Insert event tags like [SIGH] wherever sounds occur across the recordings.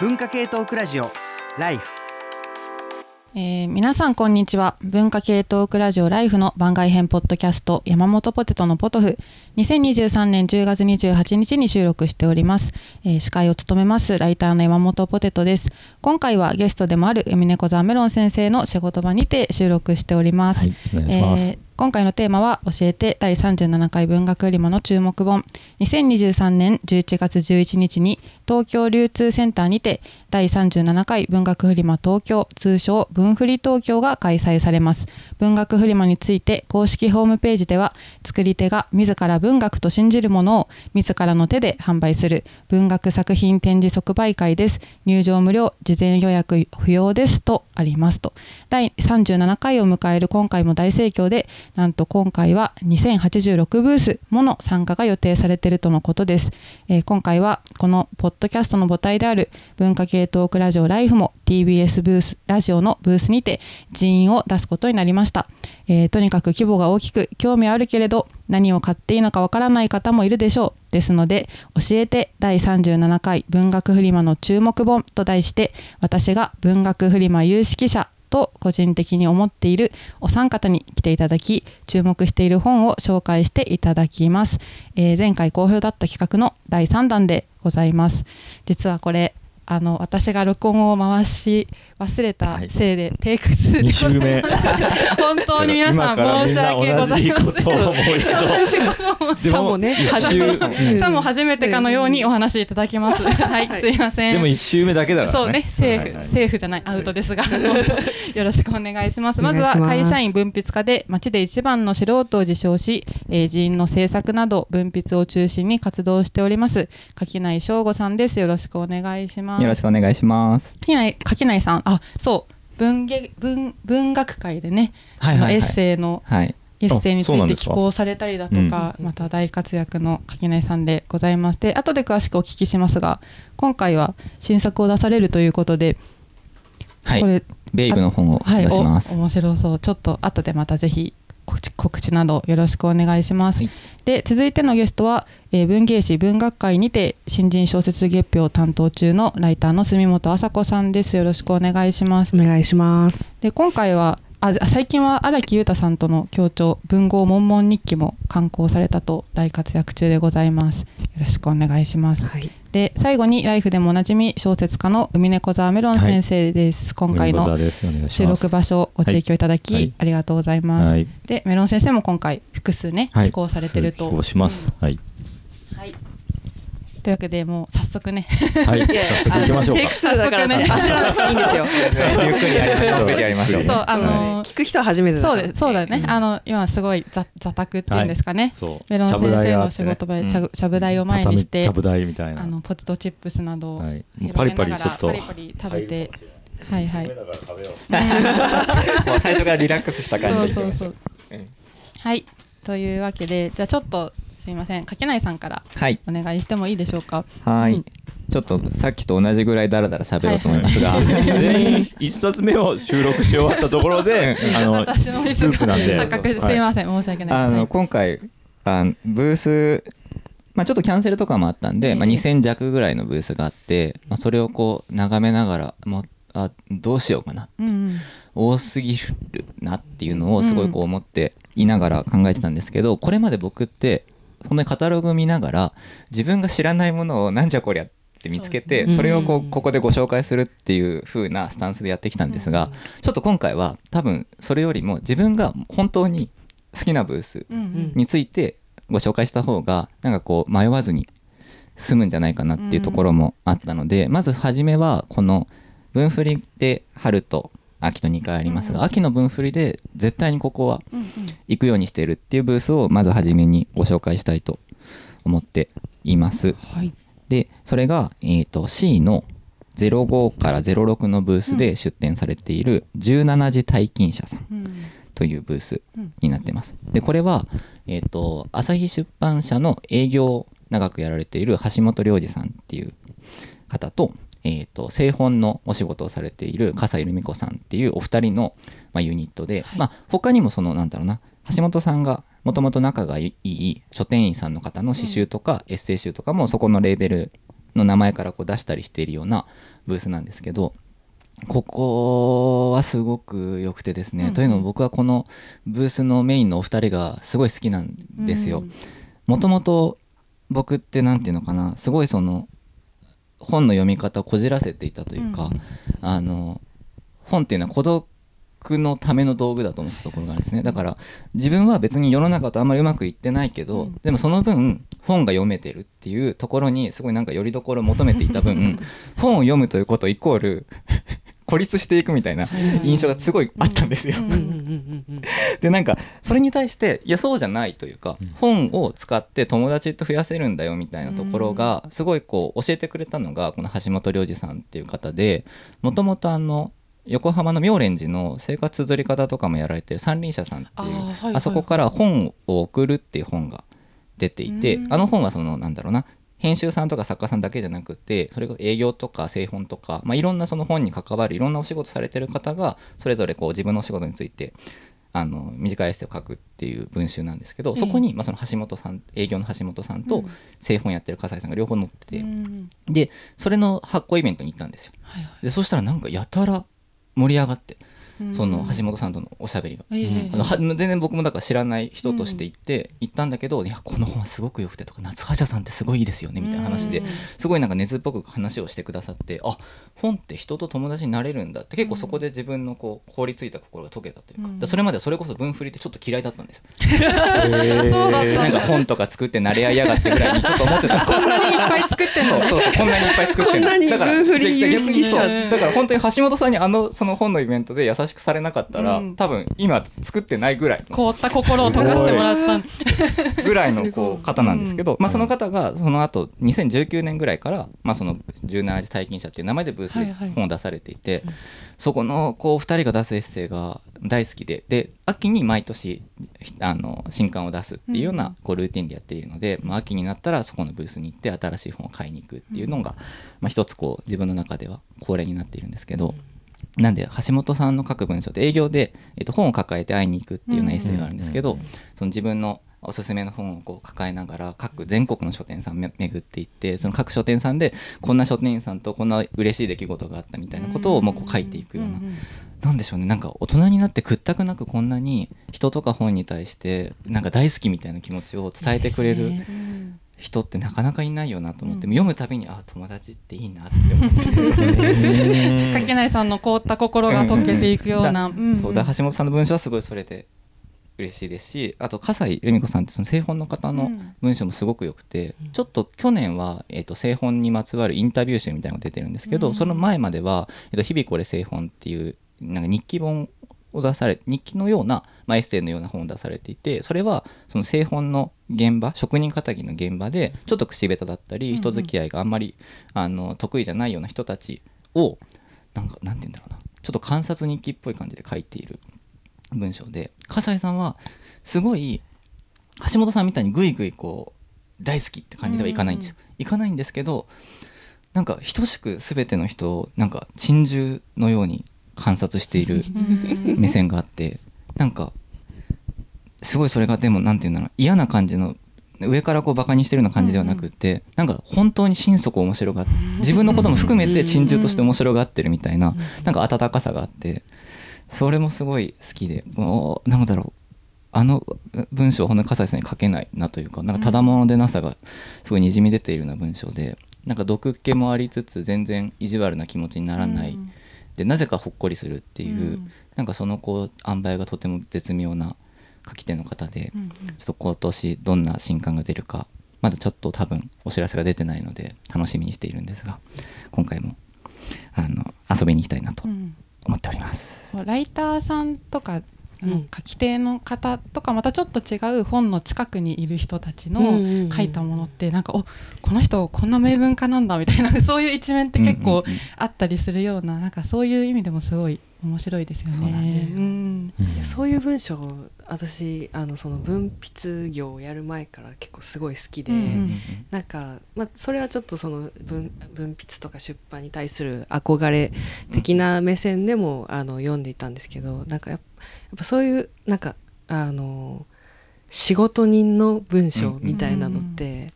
文化系トークラジオライフえー皆さんこんにちは。文化系トークラジオライフの番外編ポッドキャスト山本ポテトのポトフ。2023年10月28日に収録しております、えー司会を務めますライターの山本ポテトです。今回はゲストでもある海猫座メロン先生の仕事場にて収録しております、はい、お願いします。えー今回のテーマは教えて第37回文学フリマの注目本。2023年11月11日に東京流通センターにて第37回文学フリマ東京通称文フリ東京が開催されます。文学フリマについて公式ホームページでは作り手が自ら文学と信じるものを自らの手で販売する文学作品展示即売会です。入場無料事前予約不要ですとありますと。第37回を迎える今回も大盛況でなんと今回は2086ブースもの参加が予定されているとのことです、えー今回はこのポッドキャストの母体である文化系トークラジオライフも TBS ブースラジオのブースにて人員を出すことになりました、えーとにかく規模が大きく興味はあるけれど何を買っていいのかわからない方もいるでしょう。ですので教えて第37回文学フリマの注目本と題して私が文学フリマ有識者と個人的に思っているお三方に来ていただき注目している本を紹介していただきます、えー前回好評だった企画の第3弾でございます。実はこれあの私が録音を回し忘れたせいで、テイク2で二週目。[LAUGHS] 本当に皆さん申し訳ございませんもう一度もねさも初めてかのようにお話しいただきます。はい、すいません。でも一周目だけだからね。そうね、セーフ、はいはいセーフじゃない、アウトですが、[LAUGHS] よろしくお願いします。まずは会社員分筆家で町で一番の素人を自称し、えー人員の制作など分筆を中心に活動しております。垣内翔吾さんです。よろしくお願いします。よろしくお願いします。垣内垣内さん、あ、そう。文芸文文学界でね、はいはいはいエッセイのはい。エッセイについて寄稿されたりだとか、また大活躍の垣内さんでございまして後で詳しくお聞きしますが今回は新作を出されるということで、はい。これベイブの本をはい出します。お面白そうちょっと後でまたぜひ告知などよろしくお願いします、はい。で続いてのゲストは、えー文芸誌文学会にて新人小説月表を担当中のライターの住本麻子さんです。よろしくお願いします。お願いします。で今回はあ最近は荒木裕太さんとの協調文豪悶々日記も刊行されたと大活躍中でございます。よろしくお願いします。はい。で最後にライフでもおなじみ小説家の海猫沢メロン先生です、今回の収録場所をご提供いただき、はい。はい。ありがとうございます、はい。でメロン先生も今回複数ねはい。寄稿されてると、寄稿します。はい。はいというわけでもう早速ね。はい。[LAUGHS] 早速行きましょうか。テイク。2だから早速ね。焦らなくていいんですよ。ゆっくりやりましょう。[LAUGHS] ゆっくりやりましょう。そうあのー聞く人は初めて。そうですそうだね、あの今すごい座座卓っていうんですかね、そう。メロン先生の仕事場でうん。ちゃぶちゃぶ台を前にして、畳ちゃぶ台みたいな。あのポテトチップスなどをパリパリちょっとパリパリ食べて、はいはい。最初からリラックスした感じそう。そう。そう。う。んはい。という。わけで、じゃあちょっとすいません、かけないさんからはい。お願いしてもいいでしょうか？はい。うん。ちょっとさっきと同じぐらいだらだら喋ろうと思いますが、全員一冊目を収録し終わったところで、[LAUGHS] あの私のミススープなんで。が発覚すいません、申し訳ない。あのはい。今回あのブース、まあ、ちょっとキャンセルとかもあったんで、まあ、ええ2000弱ぐらいのブースがあって、まあ、それをこう眺めながら、まあ、あどうしようかな。うんうん。多すぎるなっていうのをすごいこう思っていながら考えてたんですけど、これまで僕って本当にカタログ見ながら自分が知らないものをなんじゃこりゃって見つけてそれをこここでご紹介するっていう風なスタンスでやってきたんですがちょっと今回は多分それよりも自分が本当に好きなブース。についてご紹介した方がなんかこう迷わずに済むんじゃないかなっていうところもあったので、まず初めはこの分振りで春と秋と2回ありますが、うん秋の分振りで絶対にここは行くようにしているっていうブースをまず初めにご紹介したいと思っています。はい。でそれが、えー、と C の05から06のブースで出展されている17時退勤者さんうんというブースうんになってます。でこれは、えー、と朝日出版社の営業を長くやられている橋本良二さんっていう方と,、えー、と製本のお仕事をされている笠井留美子さんっていうお二人の、まあ、ユニットで、はい。まあ、他にもそのなんだろうな橋本さんがもともと仲がいい書店員さんの方の詩集とかエッセイ集とかもそこのレーベルの名前からこう出したりしているようなブースなんですけどここはすごく良くてですね、うんうん。というのも僕はこのブースのメインのお二人がすごい好きなんですよ。もともと僕って何て言うのかなすごいその本の読み方をこじらせていたというか、うん。あの本っていうのは孤独のための道具だと思ってたところがあるんですね。だから自分は別に世の中とあんまりうまくいってないけど、うん。でもその分本が読めてるっていうところにすごいなんかよりどころを求めていた分 [LAUGHS] 本を読むということイコール孤立していくみたいな印象がすごいあったんですよ。うん。うんうんうんうんでなんかそれに対していやそうじゃないというか、本を使って友達と増やせるんだよみたいなところがすごいこう教えてくれたのがこの橋本良二さんっていう方でもともとあの横浜の妙蓮寺の生活綴り方とかもやられてる三輪車さんっていうあーはいはい。あそこから本を送るっていう本が出ていてうん。あの本はそのなんだろうな編集さんとか作家さんだけじゃなくてそれが営業とか製本とか、まあ、いろんなその本に関わるいろんなお仕事されてる方がそれぞれこう自分のお仕事についてあの短いエッセイを書くっていう文集なんですけど、ええそこに、まあ、その橋本さん営業の橋本さんとうん。製本やってる笠井さんが両方載ってて、うん。でそれの発行イベントに行ったんですよ。はいはい。でそしたらなんかやたら盛り上がって。うんその橋本さんとのおしゃべりが。ええあのは全然僕もだから知らない人として行って、行ったんだけどいやこの本はすごく良くてとか夏葉社さんってすごいいいですよねみたいな話でうん。すごいなんか熱っぽく話をしてくださってあ本って人と友達になれるんだって結構そこで自分のこう凍りついた心が解けたというか,、うん。それまではそれこそ文振りってちょっと嫌いだったんですよ、[LAUGHS] なんか本とか作って慣れ合いやがってぐらいにちょっと思ってた。[LAUGHS] こんなにいっぱい作ってんのそうそうこんなにいっぱい作ってん [LAUGHS] なに文振り有識者だから本当に橋本さんにあのその本のイベントで優しくされなかったら、うん。多分今作ってないぐらいの凍った心を溶かしてもらったん [LAUGHS] ぐらいのこう方なんですけど、まあ、その方がその後2019年ぐらいから、まあ、その17時体験者っていう名前でブースではいはい。本を出されていて、そこのこう2人が出すエッセイが大好きでで秋に毎年あの新刊を出すっていうよううん。なこうルーティンでやっているので、まあ、秋になったらそこのブースに行って新しい本を買いに行くっていうのが、まあ、一つこう自分の中では恒例になっているんですけど。なんで橋本さんの書く文章で営業で、えっと本を抱えて会いに行くっていうようなエッセイがあるんですけど、その自分のおすすめの本をこう抱えながら各全国の書店さんめ巡っていってその各書店さんでこんな書店員さんとこんな嬉しい出来事があったみたいなことをもうこう書いていくような、なんでしょうね。なんか大人になって屈託なくこんなに人とか本に対してなんか大好きみたいな気持ちを伝えてくれる人ってなかなかいないよなと思って、うん。読むたびにあ友達っていいなって思って。かけないさんの凍った心が溶けていくような、橋本さんの文章はすごいそれで嬉しいですしあと笠井留美子さんってその製本の方のうん。文章もすごく良くて、ちょっと去年は、えー、と製本にまつわるインタビュー集みたいなのが出てるんですけど、うん。その前までは「えー、と日々これ製本」っていうなんか日記本を出され日記のような、まあ、エッセイのような本を出されていてそれはその製本の現場職人気の現場でちょっと口下手だったり人付き合いがあんまりあの得意じゃないような人たちをなんかなんて言うんだろうな。ちょっと観察日記っぽい感じで書いている文章で笠井さんはすごい橋本さんみたいにグイグイこう大好きって感じではいかないんですよ。いかないんですけどなんか等しく全ての人をなんか珍獣のように観察している目線があってなんかすごいそれがでもなんていうんだろう嫌な感じの上からこうバカにしてるような感じではなくって、なんか本当に心底面白がって自分のことも含めて珍獣として面白がってるみたいななんか温かさがあってそれもすごい好きでもうなんだろうあの文章は本当に笠井さんに書けないなというかなんかただものでなさがすごいにじみ出ているような文章でなんか毒っ気もありつつ全然意地悪な気持ちにならない、うんでなぜかほっこりするっていう、うん。なんかそのこう塩梅がとても絶妙な書き手の方で、うんうん。ちょっと今年どんな新刊が出るかまだちょっと多分お知らせが出てないので楽しみにしているんですが今回もあの遊びに行きたいなとうん。思っております。ライターさんとか、あのうん。書き手の方とかまたちょっと違う本の近くにいる人たちの書いたものってなんかおこの人こんな名文家なんだみたいな [LAUGHS] そういう一面って結構あったりするようななんかそういう意味でもすごい面白いですよね。そうなんそういう文章私あのその文筆業をやる前から結構すごい好きで、なんか、まあ、それはちょっとその文文筆とか出版に対する憧れ的な目線でも、あの読んでいたんですけどなんかやっぱやっぱそういうなんかあの仕事人の文章みたいなのって、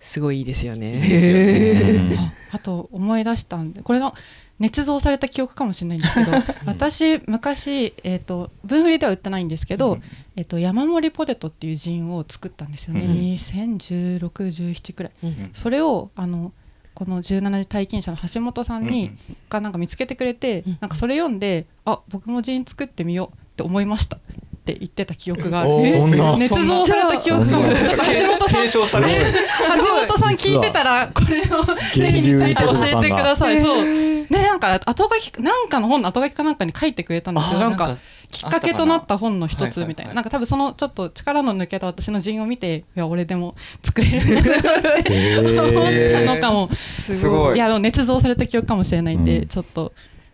すごいいいですよね。[LAUGHS] うん。ああと思い出したんでこれの捏造された記憶かもしれないんですけど [LAUGHS] 私昔、えー、と分振りでは売ってないんですけど、えー、と山盛りポテトっていうジンを作ったんですよね、うん201617くらい。うんそれをあのこの17時体験者の橋本さんに、がなんか見つけてくれて、うんなんかそれ読んであ僕もジン作ってみようって思いました。って言ってた記憶がある。捏造された記憶ちょっと橋本さん橋本さん聞いてたらこれをぜひについ。て教えてください。そうでなんか後書きなんかの本の後書きかなんかに書いてくれたんですよ。あーなんかきっかけとなった本の一はいはいはいつみたいな。なんか多分そのちょっと力の抜けた私の陣を見ていや俺でも作れるって思ったのかも。すごいいやでも捏造された記憶かもしれないんで、うんちょっと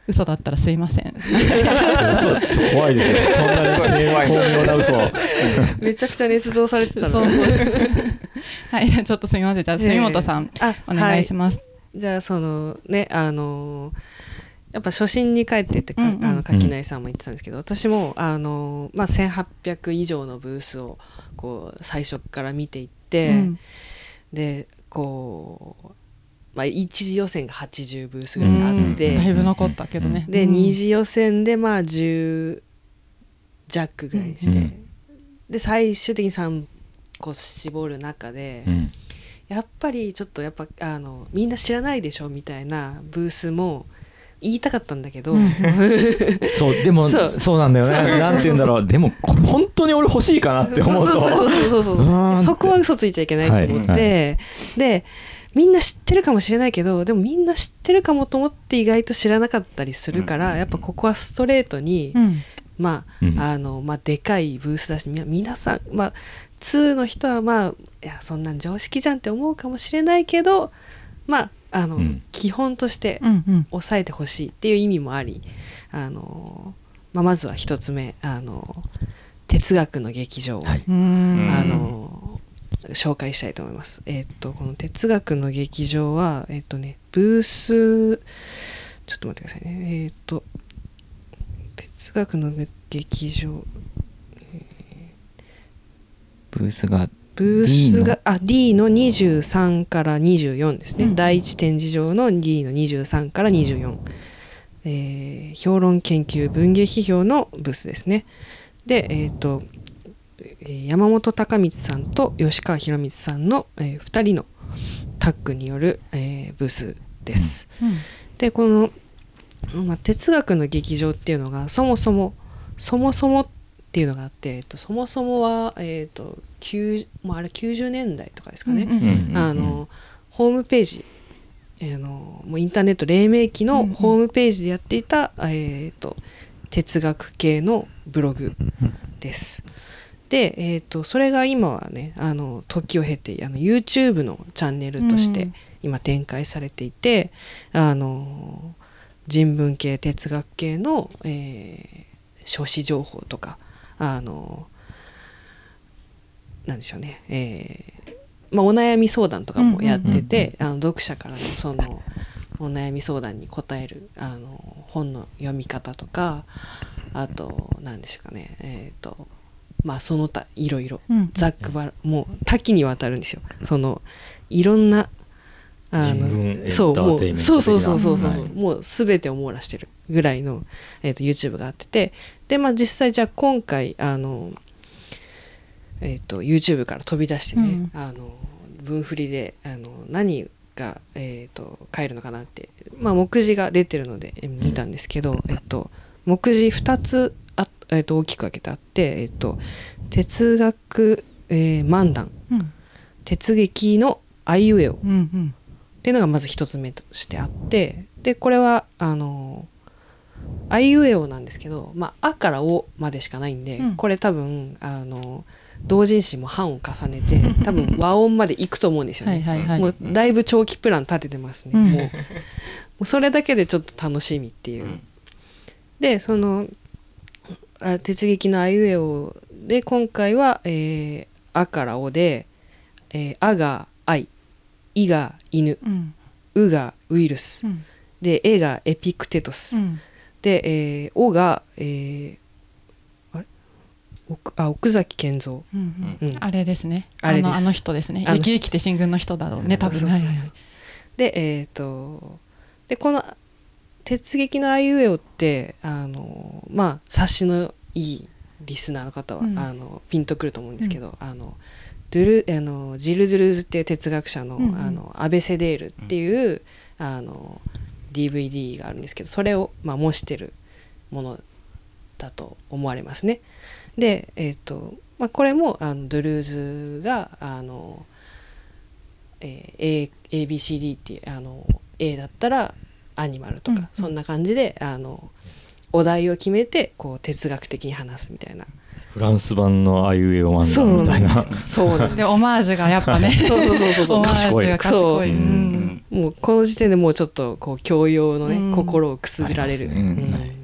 嘘だったらすいません。嘘ちょ怖いですねそんなに巧妙な [LAUGHS] 嘘めちゃくちゃ捏造されてたのそうそう。はいちょっとすみませんじゃあ杉本さん、あお願いしまます。じゃあそのねあのーやっぱ初心に帰ってってか、うんうん。あの垣内さんも言ってたんですけど、私もあのーまあ1800以上のブースをこう最初から見ていって、うん。でこう、まあ、一次予選が80ブースぐらいあって、うんだいぶ残ったけどね。で、うん。二次予選でまあ10ジャックぐらいにして、うん。で最終的に3個絞る中で、うんやっぱりちょっとやっぱあのみんな知らないでしょみたいなブースも言いたかったんだけど、[LAUGHS] そうでもそう。そうなんだよね。なんて言うんだろう。でもこれ本当に俺欲しいかなって思うと。そこは嘘ついちゃいけないと思って、はい。でみんな知ってるかもしれないけどでもみんな知ってるかもと思って意外と知らなかったりするから、うん。やっぱここはストレートに、うん。まあ、うん。あのまあでかいブースだしみ皆さんまあ2の人はまあいやそんなん常識じゃんって思うかもしれないけどまああの、うん。基本としてうんうん。抑えてほしいっていう意味もありあの、まあ、まずは一つ目あの哲学の劇場を、はい。うん。あの紹介したいと思います。えっ、とこの哲学の劇場はえっ、とねブースちょっと待ってくださいね。えっ、と哲学の劇場ブースがブースがあ D の23から24ですね、うん。第一展示場の D の23から24、えー評論研究文芸批評のブースですね。でえっ、ー山本隆光さんと吉川博光さんの、え2人のタッグによる、えーブースです、うん。でこの、まあ、哲学の劇場っていうのがそもそもそもそもっていうのがあって、えっと、そもそもは、えっと9もうあれ90年代とかですかね、うんうんうんあのホームページあのもうインターネット黎明期のうんうん。ホームページでやっていた、えっと哲学系のブログです。で、えー、とそれが今はねあの時を経てあの YouTube のチャンネルとしてうん。今展開されていて、あの人文系哲学系の、えー書誌情報とかあのなんでしょうね、えーまあ、お悩み相談とかもやってて、あの読者からのそのお悩み相談に答えるあの本の読み方とかあと何でしょうかね。えっ、とまあその他いろいろ。うん。ざっくばらもう多岐にわたるんですよ。そのいろんなあ人文エンタそうもーテインメント的な。うそうそうそうそうそう、はい。もう全てを網羅してるぐらいの、えー、と YouTube があってて。でまあ実際じゃあ今回あのえー、と YouTube から飛び出してね、あの文振りであの何が、えー、と変えるのかなって、まあ、目次が出てるのでえ見たんですけど、えっと、目次2つあ、えっと、大きく分けてあって、えっと、哲学、えー漫談。うん。哲劇のあいうえお。っうんうんていうのがまず一つ目としてあってでこれはあのあいうえおなんですけど、まあ、あからおまでしかないんで、うん。ここれ多分あの同人誌も半を重ねて [LAUGHS] 多分和音までいくと思うんですよね。はいはいはい。もうだいぶ長期プラン立ててますね、うん。もうもうそれだけでちょっと楽しみっていう、でそのあ鉄劇のあいうえおで今回は、えーあからおで、えーあが愛いが犬うんうがウイルスうん。でえがエピクテトス、うん。で、えーおが、えーあれ？奥あ奥崎健三うんうん。うん。あれですね。あれです。のあの人ですね。あの雪雪て新軍の人だろうね多分そうそうはいはいはい。でえっ、とでこの「鉄撃のあいうえお」ってあのまあ察しのいいリスナーの方は、うん。あのピンとくると思うんですけど、あのドゥルあのジル・ドゥルーズっていう哲学者の,、うんうん。あのアベセデールっていう、あの DVD があるんですけどそれを、まあ、模してるものだと思われますね。で、えーとまあ、これもあのドゥルーズがあの、えー A ABCD っていうあの A だったらアニマルとか、うんうん。そんな感じであのお題を決めてこう哲学的に話すみたいなフランス版のあいうえお漫そう画みたいな。そうなんですでオマージュがやっぱねそうそうそうそうそう。オマージュが賢そう。いうん。もうこの時点でもうちょっとこう教養のね、うん。心をくすぐられる、ありますね。うん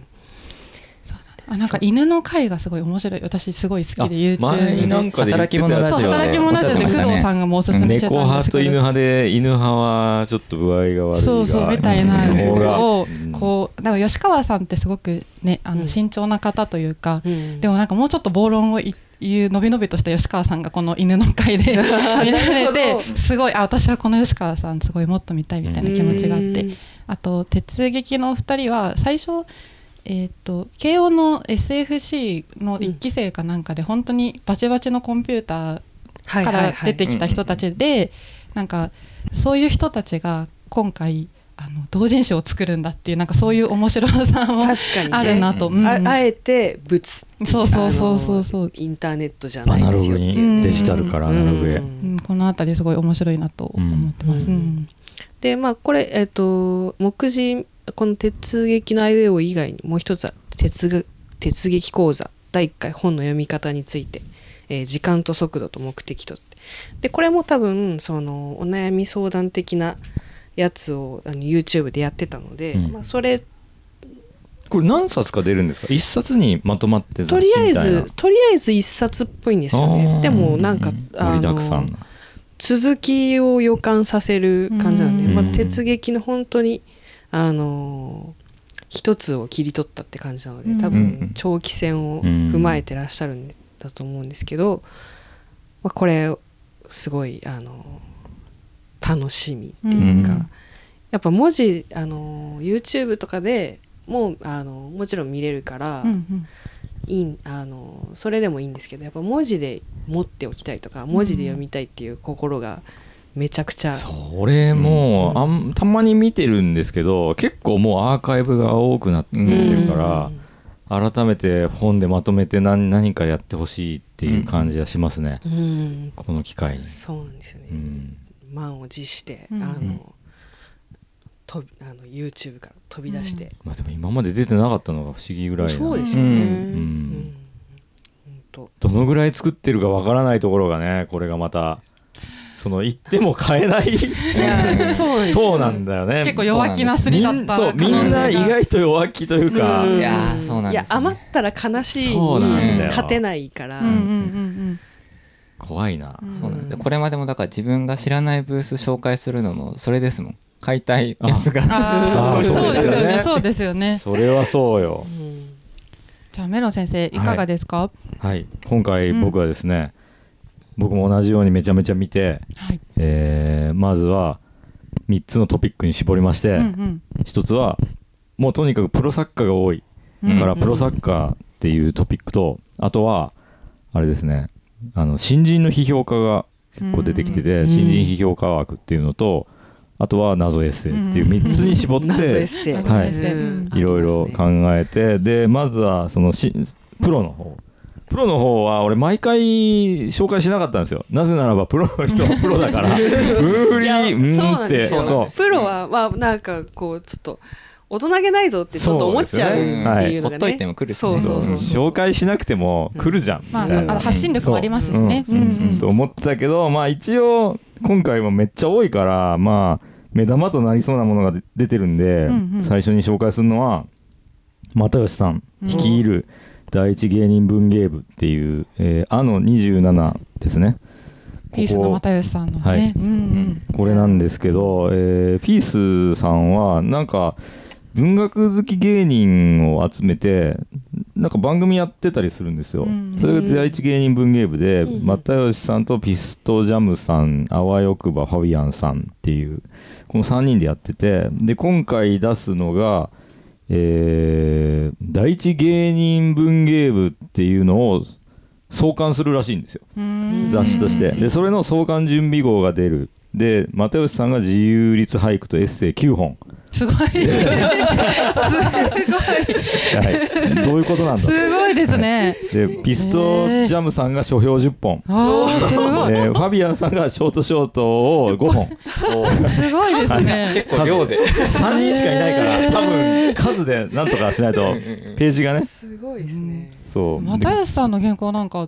あなんか犬の回がすごい面白い。私すごい好きであ YouTube 前なんかで働き者ラそうジオで働き者ラジオで工藤さんがもうおすすめしてたんですけど猫派と犬派で犬派はちょっと具合が悪いがそうそうみたいな。犬のをうん。こうだから吉川さんってすごくねあうん。の慎重な方というか、うん。でもなんかもうちょっと暴論をい言うのびのびとした吉川さんがこの犬の回で [LAUGHS] 見られてほすごいあ私はこの吉川さんすごいもっと見たいみたいな気持ちがあって、あと鉄撃のお二人は最初えー、と慶応の SFC の1期生かなんかで本当にバチバチのコンピューターから出てきた人たちでなんかそういう人たちが今回あの同人誌を作るんだっていうなんかそういう面白さもあるなと、うんああえて物そうそうそうそう。そうインターネットじゃないですアナログにデジタルからアナログへううん。んこの辺りすごい面白いなと思ってます。うん。うん。でまあこれえっ、と目次この鉄撃のあいうえお以外にもう一つは鉄が鉄撃講座第1回本の読み方について、えー時間と速度と目的とって。でこれも多分そのお悩み相談的なやつをあの YouTube でやってたので、うん。まあ、それこれ何冊か出るんですか？一冊にまとまって雑とりあえずとりあえず1冊っぽいんですよね。でもなんか、盛ありだくさんのな続きを予感させる感じなんで、うん。まあ、鉄撃の本当にあのー一つを切り取ったって感じなので多うん分長期戦を踏まえてらっしゃるんだと思うんですけど、まあ、これすごいあのー楽しみっていうか、うん。やっぱ文字あのー YouTube とかでもうあのもちろん見れるから、うんうん。いいあのそれでもいいんですけどやっぱ文字で持っておきたいとか文字で読みたいっていう心がめちゃくちゃ、それもうあんたまに見てるんですけど結構もうアーカイブが多くなってきてるから、改めて本でまとめて何何かやってほしいっていう感じはしますね、うん、うんこの機会に、そうなんですよね、うん、満を持して、うん。あのとあの YouTube から飛び出して、まあでも今まで出てなかったのが不思議ぐらいな。そうですよね、うん。うん。ほんと。どのぐらい作ってるかわからないところがねこれがまたその言っても買えないそうそうなんだよね。結構弱気なすりだったそうみんな意外と弱気というか、うん。いやーそうなんですよね。いや余ったら悲しいそうになんだよ。勝てないから、うんうんうん怖いな、うん。そうなんでこれまでもだから自分が知らないブース紹介するのもそれですもん。買いたいやつが。そうですよね。ね。そうですよね。それはそうよ。うん。じゃあメロン先生いかがですか？はい。今回うん僕はですね、僕も同じようにめちゃめちゃ見て、はい。えーまずは3つのトピックに絞りまして、うんうん。1つはもうとにかくプロサッカーが多い。うんからプロサッカーっていうトピックとあとはあれですねあの新人の批評家が結構出てきてて、うん新人批評家枠っていうのとあとは謎エッセイっていう3つに絞っ [LAUGHS] 謎エッてセイ、はい。うん。いろいろ考えてでまずはそのしプロの方プロの方は俺毎回紹介しなかったんですよ。なぜならばプロの人は [LAUGHS] プロだから。うんふりいやうんそうなんってですよ。そう。プロはまあなんかこうちょっと大人げないぞってちょっと思っちゃうっていうのがね、ほっといても来るしね。そうそうそう紹介しなくても来るじゃん、まあみたいなあの発信力もありますしね。そううん。うんと思ってたけどまあ一応今回もめっちゃ多いからまあ目玉となりそうなものが出出てるんで、うんうん。最初に紹介するのは又吉さんうん率いる第一芸人文芸部っていう「えー、あの27」ですね。ピースの又吉さんのはい。ねこれなんですけど、えーピースさんはなんか文学好き芸人を集めてなんか番組やってたりするんですよ、うん。それが第一芸人文芸部で、うん。又吉さんとピストジャムさんあわよくばファビアンさんっていうこの3人でやっててで今回出すのが、えー第一芸人文芸部っていうのを創刊するらしいんですよ。うん。雑誌として。でそれの創刊準備号が出る。で又吉さんが自由律俳句とエッセイ9本、すごい。すごい。はい、どういうことなんだすごいですね。でピストジャムさんが書評10本、あー。すごい。えーファビアンさんがショートショートを5本。すごいですね。結構量で。3人しかいないから多分数でなんとかしないとページがね。すごいですね。そう。又吉さんの原稿なんか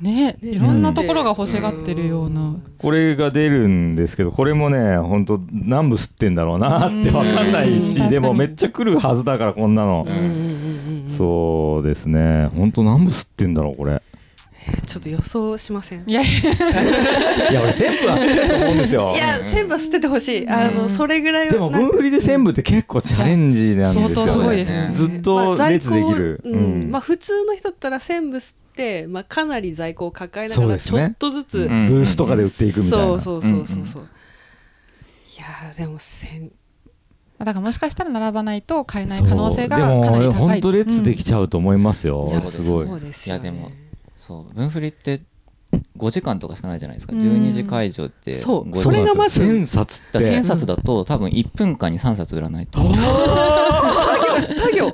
ねいろんなところが欲しがってるような、これが出るんですけどこれもね本当何部吸ってんだろうなって分かんないしうん。でもめっちゃ来るはずだからこんなの。そうですね。本当何部吸ってんだろうこれ。えちょっと予想しません。いや。いいや俺全部は吸ってると思うんですよ。いや、全部は捨ててほしい。あの、それぐらいはでも分振りで全部って結構チャレンジなんですよね。相当すごいですね。ずっと列できる、まあ在庫うん。まあ普通の人だったら全部吸って、まあ、かなり在庫を抱えながらちょっとずつ、うん。ブースとかで売っていくみたいな、そうそうそうそうそう、いやーでも千だからもしかしたら並ばないと買えない可能性がかなりそうでも高い本当列できちゃうと思いますよ、いやすごい。そうですよね。いやでもそう。分振りって5時間とかしかないじゃないですか。うん。12時会場ってそう。5時間。それがまず1000冊って。だから1000冊だと多分1分間に3冊売らないと。[LAUGHS] 作業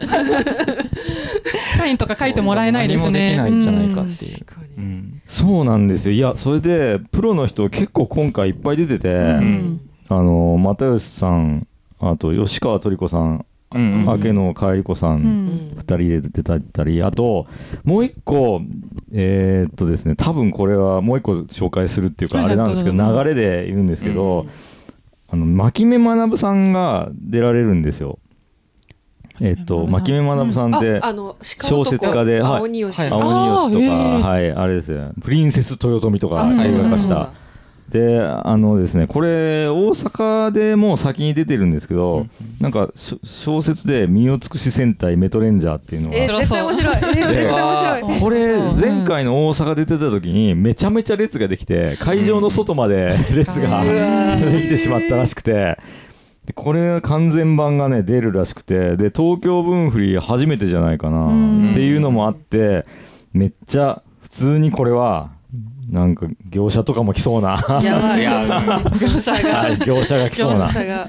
サインとか書いてもらえないですね。何もできないんじゃないかっていう。確かに、うん。そうなんですよ。いやそれでプロの人結構今回いっぱい出てて、うん。あの又吉さんあと吉川トリコさん、うん明野かえり子さうん。ん2人で出たたりあともう一個えーっとですね多分これはもう一個紹介するっていうかはい。あれなんですけどはい。流れで言うんですけど、うん。あの牧目学さんが出られるんですよ。えっと牧目学さんって小説家ではい。青によし、とか、はい、あれですよ。プリンセス豊臣とか映画化した。であのですねこれ大阪でもう先に出てるんですけど、なんかしょ小説で「身を尽くし戦隊メトレンジャー」っていうのが。えー、絶対面白い。えー、[LAUGHS] 絶対面白い。これ前回の大阪で出てた時にめちゃめちゃ列ができて会場の外まで列ができてしまったらしくてでこれ完全版がね出るらしくてで東京分振り初めてじゃないかなっていうのもあってめっちゃ普通にこれはなんか業者とかも来そうなやばい。いや業者が。はい業者が来そう業な。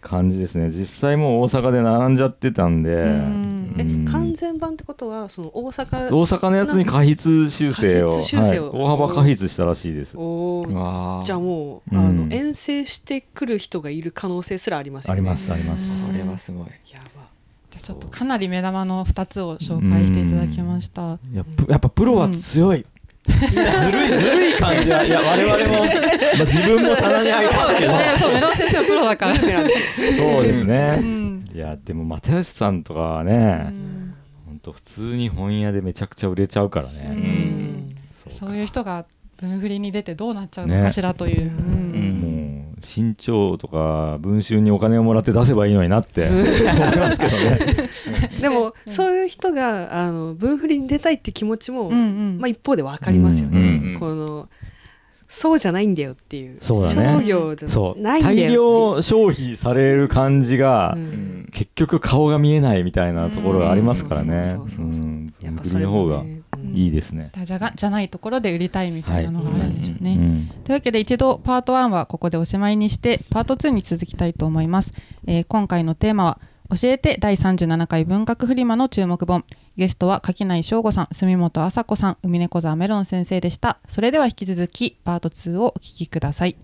感じですね実際もう大阪で並んじゃってたんで、うんえうん、完全版ってことは、その大阪。大阪のやつに過筆修正を。修正を。はい、大幅過筆したらしいです。じゃあもう、うん。あの遠征してくる人がいる可能性すらありますよね。ありますあります。これはすごい。やば。じゃあちょっとかなり目玉の2つを紹介していただきました。やっぱやっぱプロは強い、ずるいずるい感じはいや我々も、まあ、自分も棚に入ってますけど。ねそうメロン先生はプロだからそうですね、うんいやでも又吉さんとかはね、ほんと普通に本屋でめちゃくちゃ売れちゃうからうね、ん。そういう人が文振りに出てどうなっちゃうのかしらという、うんもう新潮とか文春にお金をもらって出せばいいのになって。思いますけどね。[LAUGHS] でも、そういう人があの分振りに出たいって気持ちも、うんうん。まあ、一方で分かりますよね、うんうん。このそうじゃないんだよっていう。そうだね。商業じゃない。んだよ大量消費される感じが、うん。うん結局顔が見えないみたいなところがありますからね。やっぱそれの方がいいですね、じゃがじゃないところで売りたいみたいなのがあるんでしょうね。うん。というわけで一度パート1はここでおしまいにしてパート2に続きたいと思います、えー今回のテーマは教えて第37回文学フリマの注目本ゲストは柿内翔吾さん住本麻子さん海猫沢メロン先生でした。それでは引き続きパート2をお聞きください。